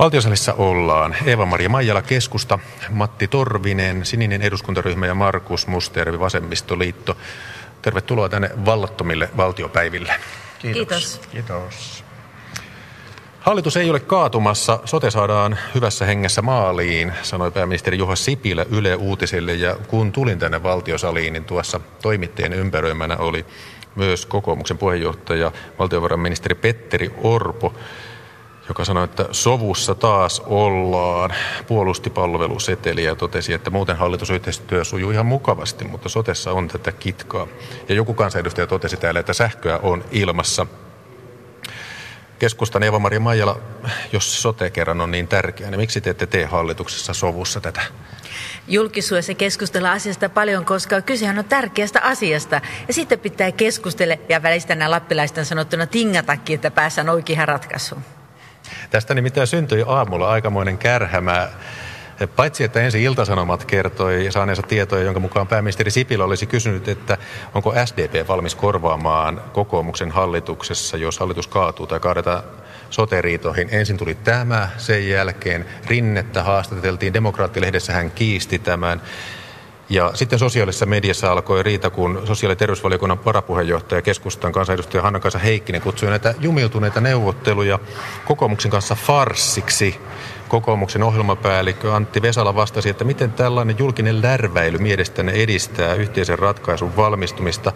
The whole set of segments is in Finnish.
Valtiosalissa ollaan. Eeva-Maria Maijala keskusta, Matti Torvinen, sininen eduskuntaryhmä ja Markus Mustervi, vasemmistoliitto. Tervetuloa tänne vallattomille valtiopäiville. Kiitos. Kiitos. Hallitus ei ole kaatumassa, sote saadaan hyvässä hengessä maaliin, sanoi pääministeri Juha Sipilä Yle Uutisille. Ja kun tulin tänne valtiosaliin, niin tuossa toimittajien ympäröimänä oli myös kokoomuksen puheenjohtaja, valtiovarainministeri Petteri Orpo joka sanoi, että sovussa taas ollaan, puolusti palveluseteliä ja totesi, että muuten hallitusyhteistyö sujuu ihan mukavasti, mutta sotessa on tätä kitkaa. Ja joku kansanedustaja totesi täällä, että sähköä on ilmassa. Keskustan Eeva-Maria Maijala, jos sote kerran on niin tärkeä, niin miksi te ette tee hallituksessa sovussa tätä? julkisuudessa keskustella asiasta paljon, koska kysehän on tärkeästä asiasta. Ja sitten pitää keskustella ja välistä nämä lappilaisten sanottuna tingatakin, että päässään oikeaan ratkaisuun. Tästä nimittäin syntyi aamulla aikamoinen kärhämä. Paitsi että ensin Iltasanomat kertoi saaneensa tietoja, jonka mukaan pääministeri Sipilä olisi kysynyt, että onko SDP valmis korvaamaan kokoomuksen hallituksessa, jos hallitus kaatuu tai kaadetaan soteriitoihin. Ensin tuli tämä, sen jälkeen Rinnettä haastateltiin, demokraattilehdessä hän kiisti tämän. Ja sitten sosiaalisessa mediassa alkoi riita, kun sosiaali- ja terveysvaliokunnan varapuheenjohtaja keskustan kansanedustaja Hanna-Kaisa Heikkinen kutsui näitä jumiutuneita neuvotteluja kokoomuksen kanssa farssiksi. Kokoomuksen ohjelmapäällikkö Antti Vesala vastasi, että miten tällainen julkinen lärväily mielestäni edistää yhteisen ratkaisun valmistumista.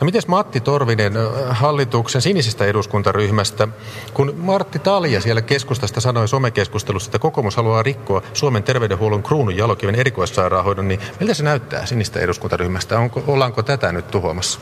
No miten Matti Torvinen hallituksen sinisestä eduskuntaryhmästä, kun Martti Talja siellä keskustasta sanoi somekeskustelussa, että kokoomus haluaa rikkoa Suomen terveydenhuollon kruunun jalokiven erikoissairaanhoidon, niin miltä se näyttää sinistä eduskuntaryhmästä? Onko, ollaanko tätä nyt tuhoamassa?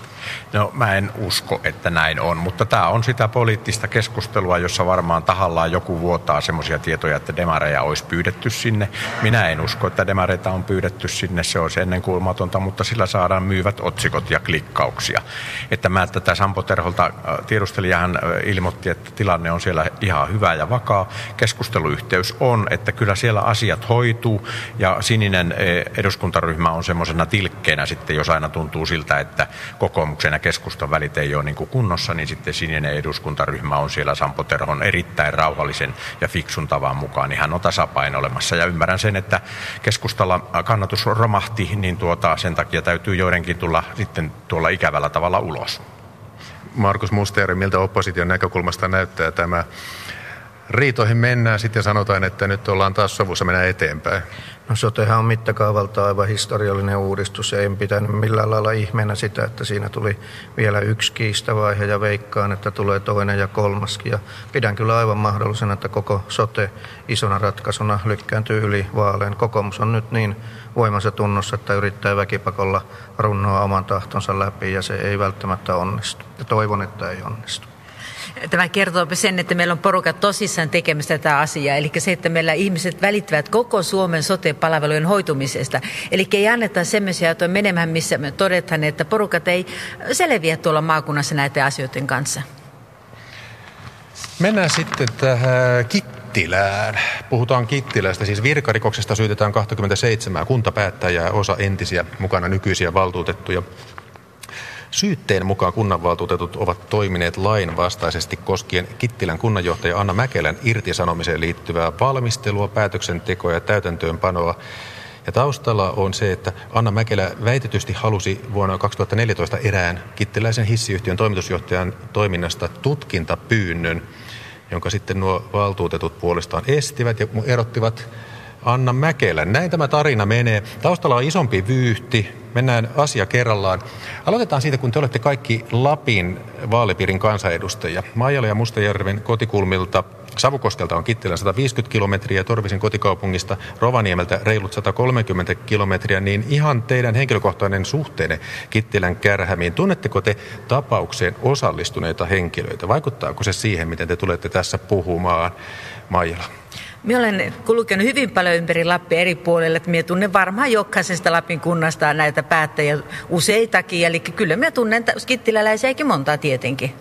No mä en usko, että näin on, mutta tämä on sitä poliittista keskustelua, jossa varmaan tahallaan joku vuotaa semmoisia tietoja, että demareja olisi pyydetty sinne. Minä en usko, että demareita on pyydetty sinne, se olisi ennenkuulmatonta, mutta sillä saadaan myyvät otsikot ja klikkauksia että mä tätä Sampo Terholta äh, tiedustelin ja hän äh, ilmoitti, että tilanne on siellä ihan hyvä ja vakaa. Keskusteluyhteys on, että kyllä siellä asiat hoituu ja sininen äh, eduskuntaryhmä on semmoisena tilkkeenä sitten, jos aina tuntuu siltä, että kokoomuksen ja keskustan välit ei ole niin kuin kunnossa, niin sitten sininen eduskuntaryhmä on siellä Sampo Terhon erittäin rauhallisen ja fiksun tavan mukaan, niin hän on tasapainoilemassa. Ja ymmärrän sen, että keskustalla kannatus romahti, niin tuota, sen takia täytyy joidenkin tulla sitten tuolla ikävällä ulos. Markus Musteri, miltä opposition näkökulmasta näyttää tämä? Riitoihin mennään, sitten sanotaan, että nyt ollaan taas sovussa mennä eteenpäin. No sotehan on mittakaavalta aivan historiallinen uudistus ja en pitänyt millään lailla ihmeenä sitä, että siinä tuli vielä yksi kiistavaihe ja veikkaan, että tulee toinen ja kolmaskin. Ja pidän kyllä aivan mahdollisena, että koko sote isona ratkaisuna lykkääntyy yli vaaleen. Kokoomus on nyt niin voimansa tunnossa, että yrittää väkipakolla runnoa oman tahtonsa läpi ja se ei välttämättä onnistu. Ja toivon, että ei onnistu. Tämä kertoo sen, että meillä on porukat tosissaan tekemässä tätä asiaa. Eli se, että meillä ihmiset välittävät koko Suomen sote-palvelujen hoitumisesta. Eli ei anneta semmoisia että menemään, missä me todetaan, että porukat ei selviä tuolla maakunnassa näiden asioiden kanssa. Mennään sitten tähän Kittilään. Puhutaan Kittilästä, siis virkarikoksesta syytetään 27 kuntapäättäjää, osa entisiä mukana nykyisiä valtuutettuja. Syytteen mukaan kunnanvaltuutetut ovat toimineet lainvastaisesti koskien Kittilän kunnanjohtaja Anna Mäkelän irtisanomiseen liittyvää valmistelua, päätöksentekoa ja täytäntöönpanoa. Ja taustalla on se, että Anna Mäkelä väitetysti halusi vuonna 2014 erään kittiläisen hissiyhtiön toimitusjohtajan toiminnasta tutkintapyynnön, jonka sitten nuo valtuutetut puolestaan estivät ja erottivat Anna Mäkelän. Näin tämä tarina menee. Taustalla on isompi vyyhti. Mennään asia kerrallaan. Aloitetaan siitä, kun te olette kaikki Lapin vaalipiirin kansanedustajia. Maijala ja Mustajärven kotikulmilta Savukoskelta on Kittilän 150 kilometriä, Torvisen kotikaupungista Rovaniemeltä reilut 130 kilometriä, niin ihan teidän henkilökohtainen suhteenne Kittilän kärhämiin. Tunnetteko te tapaukseen osallistuneita henkilöitä? Vaikuttaako se siihen, miten te tulette tässä puhumaan, Maijala? Minä olen kulkenut hyvin paljon ympäri Lappia eri puolille, että minä tunnen varmaan jokaisesta Lapin kunnasta näitä päättäjiä useitakin, eli kyllä minä tunnen kittiläläisiäkin montaa tietenkin.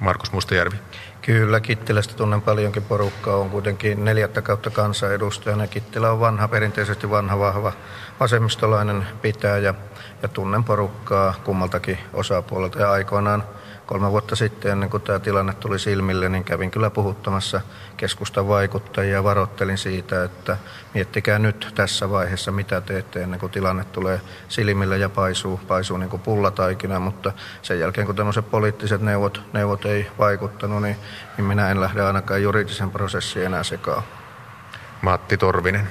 Markus Mustajärvi. Kyllä, Kittilästä tunnen paljonkin porukkaa. On kuitenkin neljättä kautta kansanedustajana. Kittilä on vanha, perinteisesti vanha, vahva vasemmistolainen pitäjä ja tunnen porukkaa kummaltakin osapuolelta. Ja aikoinaan kolme vuotta sitten ennen kuin tämä tilanne tuli silmille, niin kävin kyllä puhuttamassa keskustan vaikuttajia ja varoittelin siitä, että miettikää nyt tässä vaiheessa, mitä teette ennen kuin tilanne tulee silmille ja paisuu, paisuu niin kuin pullataikina, mutta sen jälkeen kun tämmöiset poliittiset neuvot, neuvot ei vaikuttanut, niin, niin minä en lähde ainakaan juridisen prosessiin enää sekaan. Matti Torvinen.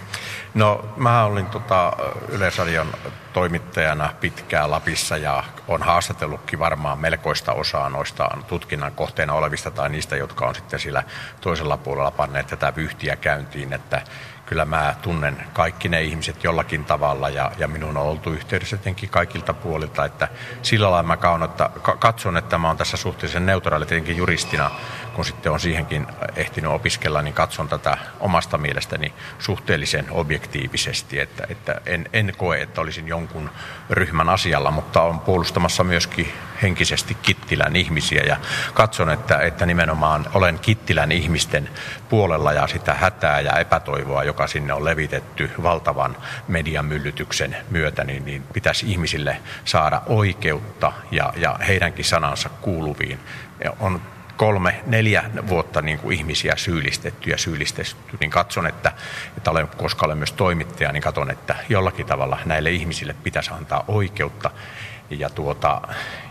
No mä olin tota Yleisradion toimittajana pitkään Lapissa ja on haastatellutkin varmaan melkoista osaa noista tutkinnan kohteena olevista tai niistä, jotka on sitten sillä toisella puolella panneet tätä vyhtiä käyntiin, että kyllä mä tunnen kaikki ne ihmiset jollakin tavalla ja, ja minun on oltu yhteydessä tietenkin kaikilta puolilta, että sillä lailla mä kaunota, katson, että mä oon tässä suhteellisen neutraali tietenkin juristina, kun sitten on siihenkin ehtinyt opiskella, niin katson tätä omasta mielestäni suhteellisen objektiivisesti, että, että en, en koe, että olisin jonkun ryhmän asialla, mutta on puolustamassa myöskin henkisesti Kittilän ihmisiä ja katson, että, että nimenomaan olen Kittilän ihmisten puolella ja sitä hätää ja epätoivoa, joka sinne on levitetty valtavan mediamyllytyksen myötä, niin, niin pitäisi ihmisille saada oikeutta ja, ja heidänkin sanansa kuuluviin. On kolme, neljä vuotta niin kuin ihmisiä syyllistetty ja syyllistetty, niin katson, että, että olen, koska olen myös toimittaja, niin katson, että jollakin tavalla näille ihmisille pitäisi antaa oikeutta. Ja, tuota,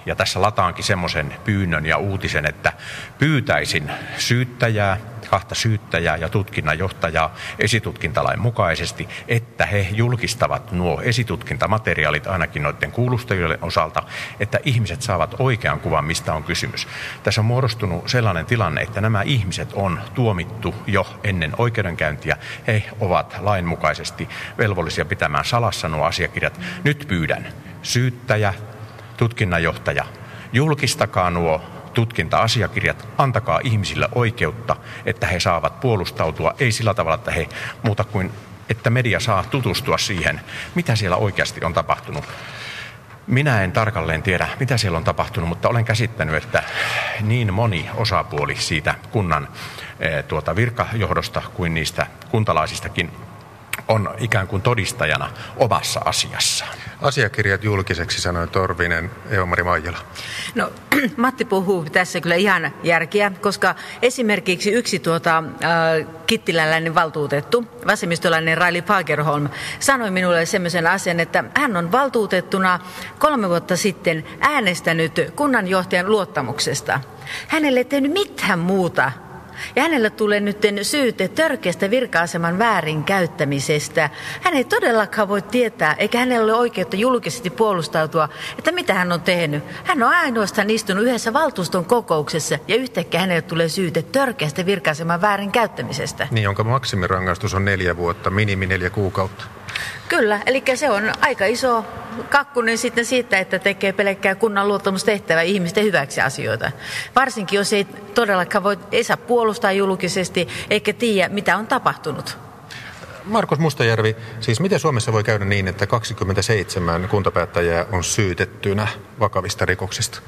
ja tässä lataankin semmoisen pyynnön ja uutisen, että pyytäisin syyttäjää, kahta syyttäjää ja tutkinnanjohtajaa esitutkintalain mukaisesti, että he julkistavat nuo esitutkintamateriaalit ainakin noiden kuulustajien osalta, että ihmiset saavat oikean kuvan, mistä on kysymys. Tässä on muodostunut sellainen tilanne, että nämä ihmiset on tuomittu jo ennen oikeudenkäyntiä. He ovat lainmukaisesti velvollisia pitämään salassa nuo asiakirjat. Nyt pyydän syyttäjä, tutkinnanjohtaja, julkistakaa nuo tutkinta-asiakirjat, antakaa ihmisille oikeutta, että he saavat puolustautua, ei sillä tavalla, että he muuta kuin, että media saa tutustua siihen, mitä siellä oikeasti on tapahtunut. Minä en tarkalleen tiedä, mitä siellä on tapahtunut, mutta olen käsittänyt, että niin moni osapuoli siitä kunnan eh, tuota, virkajohdosta kuin niistä kuntalaisistakin on ikään kuin todistajana omassa asiassaan. Asiakirjat julkiseksi, sanoi Torvinen Eomari Maijala. No Matti puhuu tässä kyllä ihan järkiä, koska esimerkiksi yksi tuota, äh, kittiläläinen valtuutettu, vasemmistolainen Raili Fagerholm, sanoi minulle semmoisen asian, että hän on valtuutettuna kolme vuotta sitten äänestänyt kunnanjohtajan luottamuksesta. Hänelle ei tehnyt mitään muuta ja hänelle tulee nyt syyte törkeästä virka-aseman väärinkäyttämisestä. Hän ei todellakaan voi tietää, eikä hänellä ole oikeutta julkisesti puolustautua, että mitä hän on tehnyt. Hän on ainoastaan istunut yhdessä valtuuston kokouksessa ja yhtäkkiä hänelle tulee syyte törkeästä virka-aseman väärinkäyttämisestä. Niin, jonka maksimirangaistus on neljä vuotta, minimi neljä kuukautta. Kyllä, eli se on aika iso kakkunen sitten siitä, että tekee pelkkää kunnan luottamustehtävää ihmisten hyväksi asioita. Varsinkin, jos ei todellakaan voi, ei saa puolustaa julkisesti, eikä tiedä, mitä on tapahtunut. Markus Mustajärvi, siis miten Suomessa voi käydä niin, että 27 kuntapäättäjää on syytettynä vakavista rikoksista?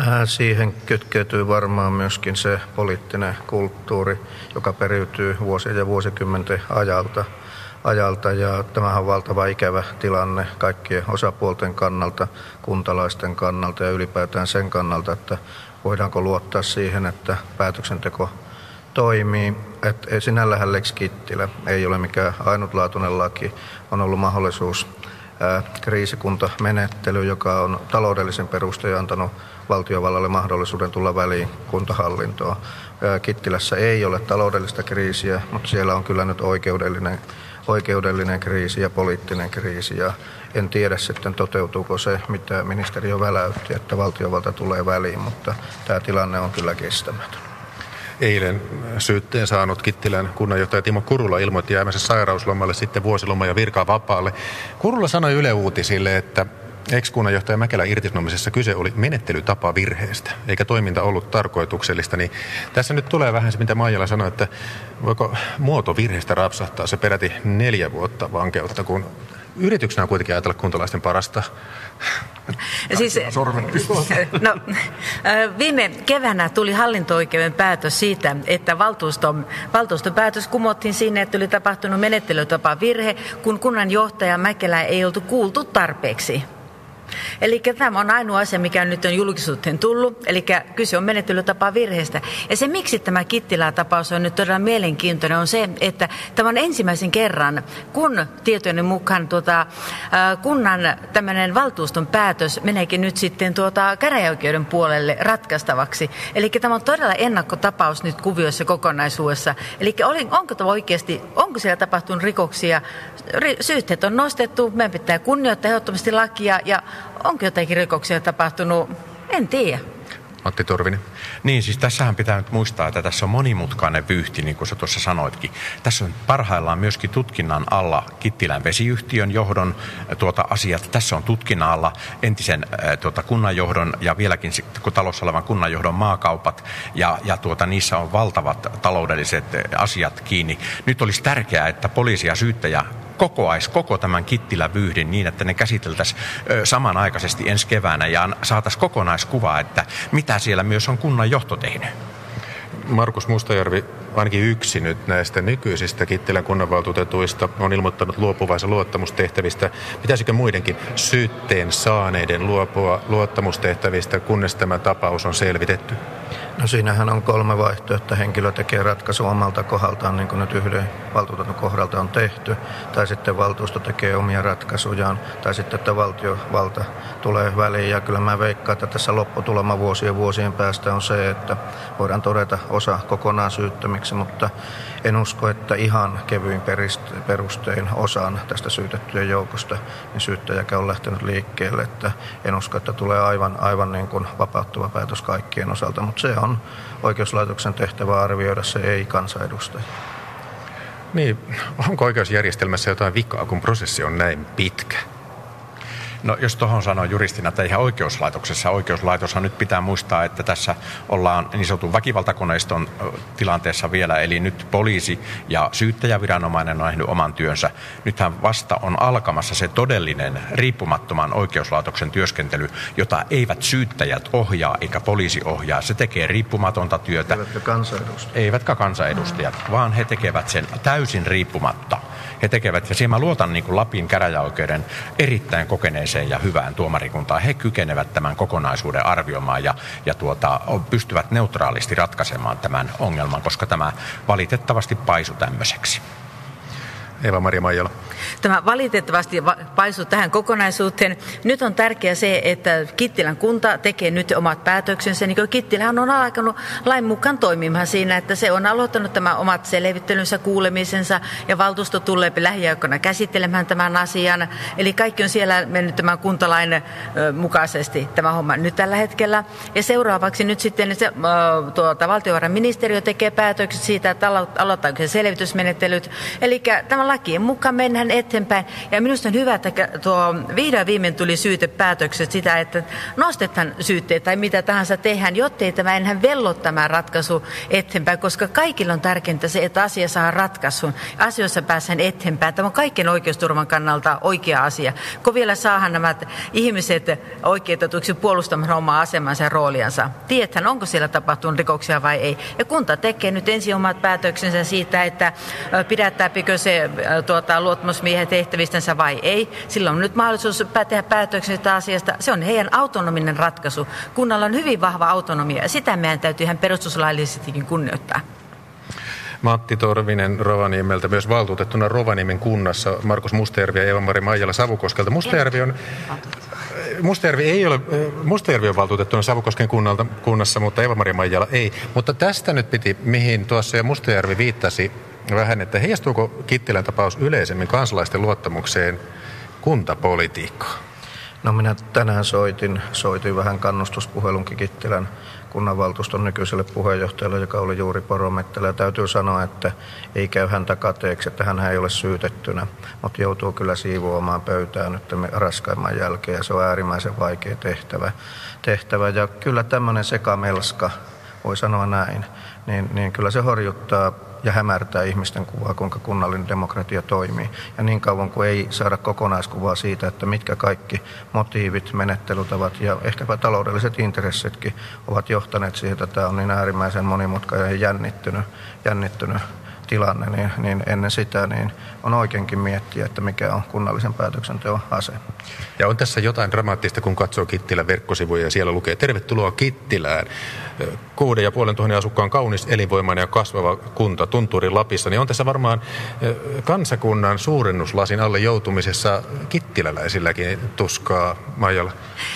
Äh, siihen kytkeytyy varmaan myöskin se poliittinen kulttuuri, joka periytyy vuosien ja vuosikymmenten ajalta – ajalta ja tämähän on valtava ikävä tilanne kaikkien osapuolten kannalta, kuntalaisten kannalta ja ylipäätään sen kannalta, että voidaanko luottaa siihen, että päätöksenteko toimii. Että sinällähän Lex Kittilä ei ole mikään ainutlaatuinen laki. On ollut mahdollisuus kriisikuntamenettely, joka on taloudellisen perusteen antanut valtiovallalle mahdollisuuden tulla väliin kuntahallintoon. Kittilässä ei ole taloudellista kriisiä, mutta siellä on kyllä nyt oikeudellinen oikeudellinen kriisi ja poliittinen kriisi. Ja en tiedä sitten toteutuuko se, mitä ministeriö väläytti, että valtiovalta tulee väliin, mutta tämä tilanne on kyllä kestämätön. Eilen syytteen saanut Kittilän kunnanjohtaja Timo Kurula ilmoitti jäämänsä sairauslomalle sitten vuosiloma ja virkaa vapaalle. Kurula sanoi Yle Uutisille, että ex-kunnanjohtaja Mäkelän irtisanomisessa kyse oli menettelytapa virheestä, eikä toiminta ollut tarkoituksellista. Niin tässä nyt tulee vähän se, mitä Maijala sanoi, että voiko muoto virheestä rapsahtaa se peräti neljä vuotta vankeutta, kun yrityksenä on kuitenkin ajatella kuntalaisten parasta. Siis, no, viime keväänä tuli hallinto-oikeuden päätös siitä, että valtuuston, valtuuston päätös kumottiin sinne, että oli tapahtunut menettelytapa virhe, kun kunnanjohtaja Mäkelä ei oltu kuultu tarpeeksi. Eli tämä on ainoa asia, mikä nyt on julkisuuteen tullut, eli kyse on menettelytapa virheestä. Ja se, miksi tämä Kittilä-tapaus on nyt todella mielenkiintoinen, on se, että tämä on ensimmäisen kerran, kun tietojen mukaan tuota, kunnan tämmöinen valtuuston päätös meneekin nyt sitten tuota käräjäoikeuden puolelle ratkaistavaksi. Eli tämä on todella ennakkotapaus nyt kuviossa kokonaisuudessa. Eli onko tämä oikeasti, onko siellä tapahtunut rikoksia? Syytteet on nostettu, meidän pitää kunnioittaa ehdottomasti lakia ja onko jotakin rikoksia tapahtunut? En tiedä. Matti Torvinen. Niin, siis tässähän pitää nyt muistaa, että tässä on monimutkainen vyyhti, niin kuin sä tuossa sanoitkin. Tässä on parhaillaan myöskin tutkinnan alla Kittilän vesiyhtiön johdon tuota, asiat. Tässä on tutkinnan alla entisen tuota, kunnanjohdon ja vieläkin kun talossa olevan kunnanjohdon maakaupat. Ja, ja tuota, niissä on valtavat taloudelliset asiat kiinni. Nyt olisi tärkeää, että poliisi ja syyttäjä kokoaisi koko tämän Kittilä-vyyhdin niin, että ne käsiteltäisiin samanaikaisesti ensi keväänä ja saataisiin kokonaiskuva, että mitä siellä myös on kunnan johto tehnyt. Markus Mustajärvi, ainakin yksi nyt näistä nykyisistä Kittilän kunnanvaltuutetuista on ilmoittanut luopuvansa luottamustehtävistä. Pitäisikö muidenkin syytteen saaneiden luopua luottamustehtävistä, kunnes tämä tapaus on selvitetty? No siinähän on kolme vaihtoehtoa. Henkilö tekee ratkaisu omalta kohdaltaan, niin kuin nyt yhden valtuutetun kohdalta on tehty, tai sitten valtuusto tekee omia ratkaisujaan, tai sitten, että valtiovalta tulee väliin. Ja kyllä mä veikkaan, että tässä lopputulema vuosien vuosien päästä on se, että voidaan todeta osa kokonaan syyttömiksi, mutta en usko, että ihan kevyin perustein osaan tästä syytettyjen joukosta niin syyttäjäkään on lähtenyt liikkeelle. Että en usko, että tulee aivan, aivan niin kuin vapauttava päätös kaikkien osalta, mutta se on oikeuslaitoksen tehtävä arvioida, se ei kansanedustaja. Niin, onko oikeusjärjestelmässä jotain vikaa, kun prosessi on näin pitkä? No jos tuohon sanoo juristina, että ihan oikeuslaitoksessa, oikeuslaitoshan nyt pitää muistaa, että tässä ollaan niin sanotun väkivaltakoneiston tilanteessa vielä, eli nyt poliisi ja syyttäjäviranomainen on nähnyt oman työnsä. Nythän vasta on alkamassa se todellinen riippumattoman oikeuslaitoksen työskentely, jota eivät syyttäjät ohjaa eikä poliisi ohjaa. Se tekee riippumatonta työtä. Eivätkä kansanedustajat. Eivätkä kansanedustajat, vaan he tekevät sen täysin riippumatta he tekevät. Ja siihen mä luotan niin kuin Lapin käräjäoikeuden erittäin kokeneeseen ja hyvään tuomarikuntaan. He kykenevät tämän kokonaisuuden arvioimaan ja, ja tuota, pystyvät neutraalisti ratkaisemaan tämän ongelman, koska tämä valitettavasti paisu tämmöiseksi. Eva-Maria Maijala. Tämä valitettavasti paisuu tähän kokonaisuuteen. Nyt on tärkeää se, että Kittilän kunta tekee nyt omat päätöksensä. Niin Kittilähän on alkanut lain mukaan toimimaan siinä, että se on aloittanut tämä omat selvittelynsä, kuulemisensa ja valtuusto tulee lähiaikoina käsittelemään tämän asian. Eli kaikki on siellä mennyt tämän kuntalain mukaisesti tämä homma nyt tällä hetkellä. Ja seuraavaksi nyt sitten se, tuota, valtiovarainministeriö tekee päätökset siitä, että aloittaako se selvitysmenettelyt. Eli tämä lakien mukaan mennään eteenpäin. Ja minusta on hyvä, että tuo vihdoin viimein tuli syytepäätökset sitä, että nostetaan syytteet tai mitä tahansa tehdään, jottei tämä enää vello tämä ratkaisu eteenpäin, koska kaikilla on tärkeintä se, että asia saa ratkaisun. Asioissa pääsen eteenpäin. Tämä on kaikkien oikeusturvan kannalta oikea asia. Kun vielä saahan nämä ihmiset oikeutetuiksi puolustamaan omaa asemansa ja rooliansa. Tiedetään, onko siellä tapahtunut rikoksia vai ei. Ja kunta tekee nyt ensin omat päätöksensä siitä, että pidättääpikö se tuota, luottamusmiehen tehtävistänsä vai ei. Silloin on nyt mahdollisuus tehdä päätöksiä asiasta. Se on heidän autonominen ratkaisu. Kunnalla on hyvin vahva autonomia ja sitä meidän täytyy ihan perustuslaillisestikin kunnioittaa. Matti Torvinen Rovaniemeltä, myös valtuutettuna Rovaniemen kunnassa, Markus Mustajärvi ja Eva-Mari Maijala Savukoskelta. Mustajärvi on Mustajärvi ei ole, Mustajärvi on valtuutettuna Savukosken kunnalta, kunnassa, mutta Eva-Maria Maijala ei. Mutta tästä nyt piti, mihin tuossa jo Mustajärvi viittasi, vähän, että heijastuuko Kittilän tapaus yleisemmin kansalaisten luottamukseen kuntapolitiikkaan? No minä tänään soitin, soitin vähän kannustuspuhelunkin Kittilän kunnanvaltuuston nykyiselle puheenjohtajalle, joka oli juuri poromettelä. Ja täytyy sanoa, että ei käy häntä kateeksi, että hän ei ole syytettynä, mutta joutuu kyllä siivoamaan pöytään nyt raskaimman jälkeen ja se on äärimmäisen vaikea tehtävä. tehtävä. Ja kyllä tämmöinen sekamelska, voi sanoa näin, niin, niin kyllä se horjuttaa ja hämärtää ihmisten kuvaa, kuinka kunnallinen demokratia toimii. Ja niin kauan kuin ei saada kokonaiskuvaa siitä, että mitkä kaikki motiivit, menettelytavat ja ehkäpä taloudelliset intressitkin ovat johtaneet siihen, että tämä on niin äärimmäisen monimutkainen ja jännittynyt, jännittynyt tilanne, niin, niin ennen sitä niin on oikeinkin miettiä, että mikä on kunnallisen päätöksenteon ase. Ja on tässä jotain dramaattista, kun katsoo Kittilän verkkosivuja ja siellä lukee Tervetuloa Kittilään. Kuuden ja puolen tuhannen asukkaan kaunis, elinvoimainen ja kasvava kunta Tunturi Lapissa. Niin on tässä varmaan kansakunnan suurennuslasin alle joutumisessa kittiläläisilläkin tuskaa, Maijala.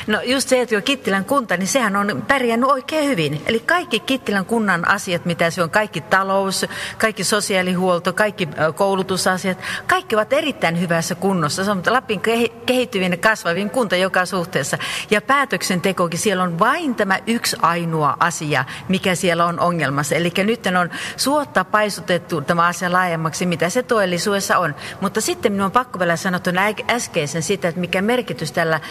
No just se, että jo Kittilän kunta, niin sehän on pärjännyt oikein hyvin. Eli kaikki Kittilän kunnan asiat, mitä se on, kaikki talous, kaikki sosiaalihuolto, kaikki koulutusasiat, kaikki ovat erittäin hyvässä kunnossa. Se on Lapin kehittyvin ja kasvavin kunta joka suhteessa. Ja päätöksentekokin, siellä on vain tämä yksi ainoa asia, mikä siellä on ongelmassa. Eli nyt on suotta paisutettu tämä asia laajemmaksi, mitä se todellisuudessa on. Mutta sitten minun on pakko vielä sanoa tuon äskeisen sitä, että mikä merkitys tällä äh,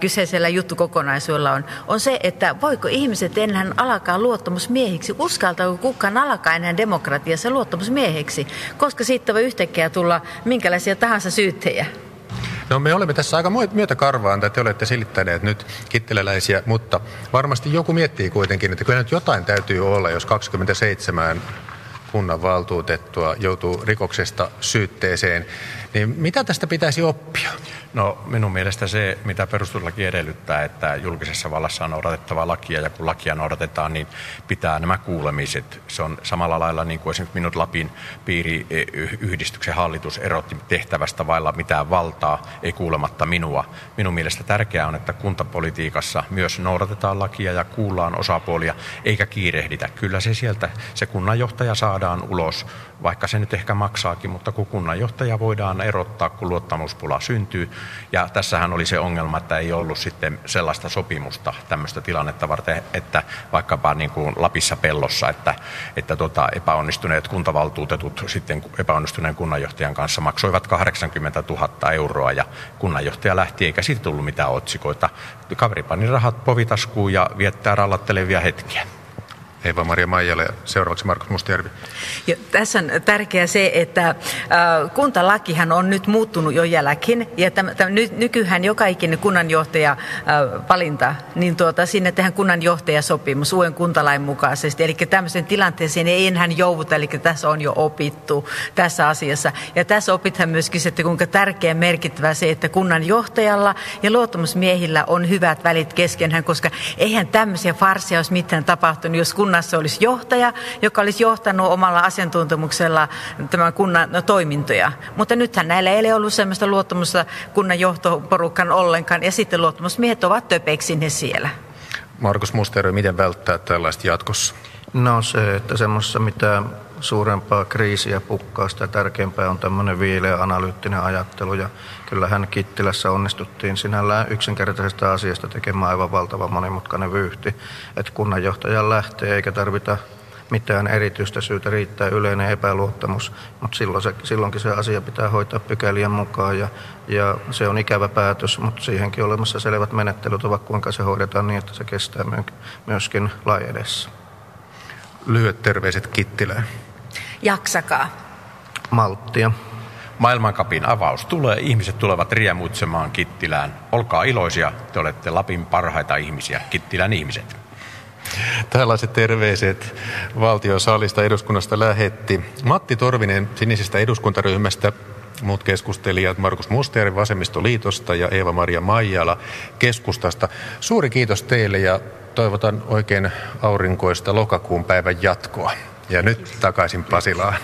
kyseisellä juttukokonaisuudella on, on se, että voiko ihmiset enää alkaa luottamusmiehiksi, uskaltaako kukaan alkaa enää demokratiassa luottamusmieheksi, koska siitä voi yhtäkkiä tulla minkälaisia tahansa syyttejä. No me olemme tässä aika myötä karvaan, että te olette silittäneet nyt kittiläläisiä, mutta varmasti joku miettii kuitenkin, että kyllä nyt jotain täytyy olla, jos 27 kunnan valtuutettua joutuu rikoksesta syytteeseen. Niin mitä tästä pitäisi oppia? No minun mielestä se, mitä perustuslaki edellyttää, että julkisessa vallassa on noudatettava lakia ja kun lakia noudatetaan, niin pitää nämä kuulemiset. Se on samalla lailla niin kuin esimerkiksi minut Lapin piiriyhdistyksen hallitus erotti tehtävästä vailla mitään valtaa, ei kuulematta minua. Minun mielestä tärkeää on, että kuntapolitiikassa myös noudatetaan lakia ja kuullaan osapuolia, eikä kiirehditä. Kyllä se sieltä, se kunnanjohtaja saadaan ulos, vaikka se nyt ehkä maksaakin, mutta kun kunnanjohtaja voidaan erottaa, kun luottamuspula syntyy, ja tässähän oli se ongelma, että ei ollut sitten sellaista sopimusta tämmöistä tilannetta varten, että vaikkapa niin kuin Lapissa pellossa, että, että tota epäonnistuneet kuntavaltuutetut sitten epäonnistuneen kunnanjohtajan kanssa maksoivat 80 000 euroa ja kunnanjohtaja lähti eikä siitä tullut mitään otsikoita. Kaveri pani rahat povitaskuun ja viettää rallattelevia hetkiä. Eeva-Maria Maijala ja seuraavaksi Markus Mustjärvi. Jo, tässä on tärkeää se, että äh, kuntalakihan on nyt muuttunut jo jälkeen ja täm, täm, ny, nykyään joka ikinen kunnanjohtaja äh, valinta, niin tuota, sinne tehdään kunnanjohtajasopimus uuden kuntalain mukaisesti. Eli tämmöisen tilanteeseen ei enää jouduta, eli tässä on jo opittu tässä asiassa. Ja tässä opithan myöskin että kuinka tärkeä merkittävä se, että kunnanjohtajalla ja luottamusmiehillä on hyvät välit keskenään, koska eihän tämmöisiä farsia olisi mitään tapahtunut, jos kun kunnassa olisi johtaja, joka olisi johtanut omalla asiantuntemuksella tämän kunnan toimintoja. Mutta nythän näillä ei ole ollut sellaista luottamusta kunnan johtoporukkaan ollenkaan, ja sitten luottamusmiehet ovat töpeksinne siellä. Markus Musteri, miten välttää tällaista jatkossa? No se, että semmoisessa mitä suurempaa kriisiä pukkaa, sitä tärkeämpää on tämmöinen viileä analyyttinen ajattelu. Ja kyllähän Kittilässä onnistuttiin sinällään yksinkertaisesta asiasta tekemään aivan valtava monimutkainen vyyhti. Että kunnanjohtajan lähtee eikä tarvita mitään erityistä syytä, riittää yleinen epäluottamus, mutta silloin se, silloinkin se asia pitää hoitaa pykälien mukaan ja, ja se on ikävä päätös, mutta siihenkin olemassa selvät menettelyt ovat, kuinka se hoidetaan niin, että se kestää myöskin lain edessä. Lyhyet terveiset Kittilään. Jaksakaa. Malttia. Maailmankapin avaus tulee, ihmiset tulevat riemuitsemaan Kittilään. Olkaa iloisia, te olette Lapin parhaita ihmisiä, Kittilän ihmiset. Tällaiset terveiset valtiosalista eduskunnasta lähetti Matti Torvinen sinisestä eduskuntaryhmästä, muut keskustelijat Markus Musteri Vasemmistoliitosta ja Eeva-Maria Maijala keskustasta. Suuri kiitos teille ja toivotan oikein aurinkoista lokakuun päivän jatkoa. Ja nyt takaisin Pasilaan.